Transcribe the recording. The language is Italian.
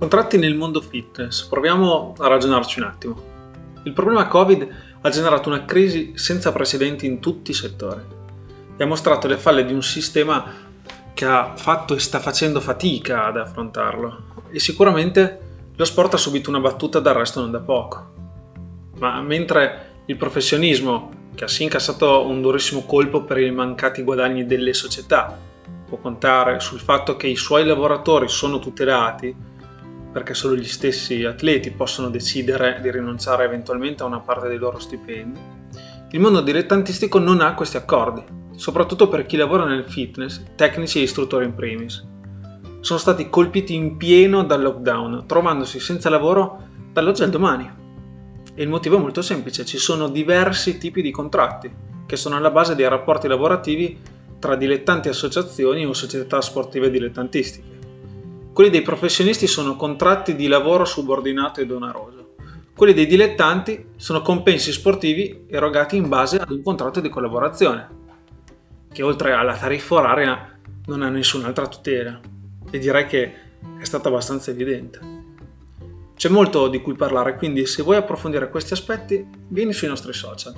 Contratti nel mondo fitness, proviamo a ragionarci un attimo. Il problema Covid ha generato una crisi senza precedenti in tutti i settori e ha mostrato le falle di un sistema che ha fatto e sta facendo fatica ad affrontarlo e sicuramente lo sport ha subito una battuta d'arresto non da poco. Ma mentre il professionismo, che ha sì incassato un durissimo colpo per i mancati guadagni delle società, può contare sul fatto che i suoi lavoratori sono tutelati, perché solo gli stessi atleti possono decidere di rinunciare eventualmente a una parte dei loro stipendi, il mondo dilettantistico non ha questi accordi, soprattutto per chi lavora nel fitness, tecnici e istruttori in primis. Sono stati colpiti in pieno dal lockdown, trovandosi senza lavoro dall'oggi al domani. E il motivo è molto semplice, ci sono diversi tipi di contratti che sono alla base dei rapporti lavorativi tra dilettanti associazioni o società sportive dilettantistiche. Quelli dei professionisti sono contratti di lavoro subordinato ed oneroso. Quelli dei dilettanti sono compensi sportivi erogati in base ad un contratto di collaborazione, che oltre alla tariffa oraria non ha nessun'altra tutela. E direi che è stato abbastanza evidente. C'è molto di cui parlare, quindi se vuoi approfondire questi aspetti, vieni sui nostri social.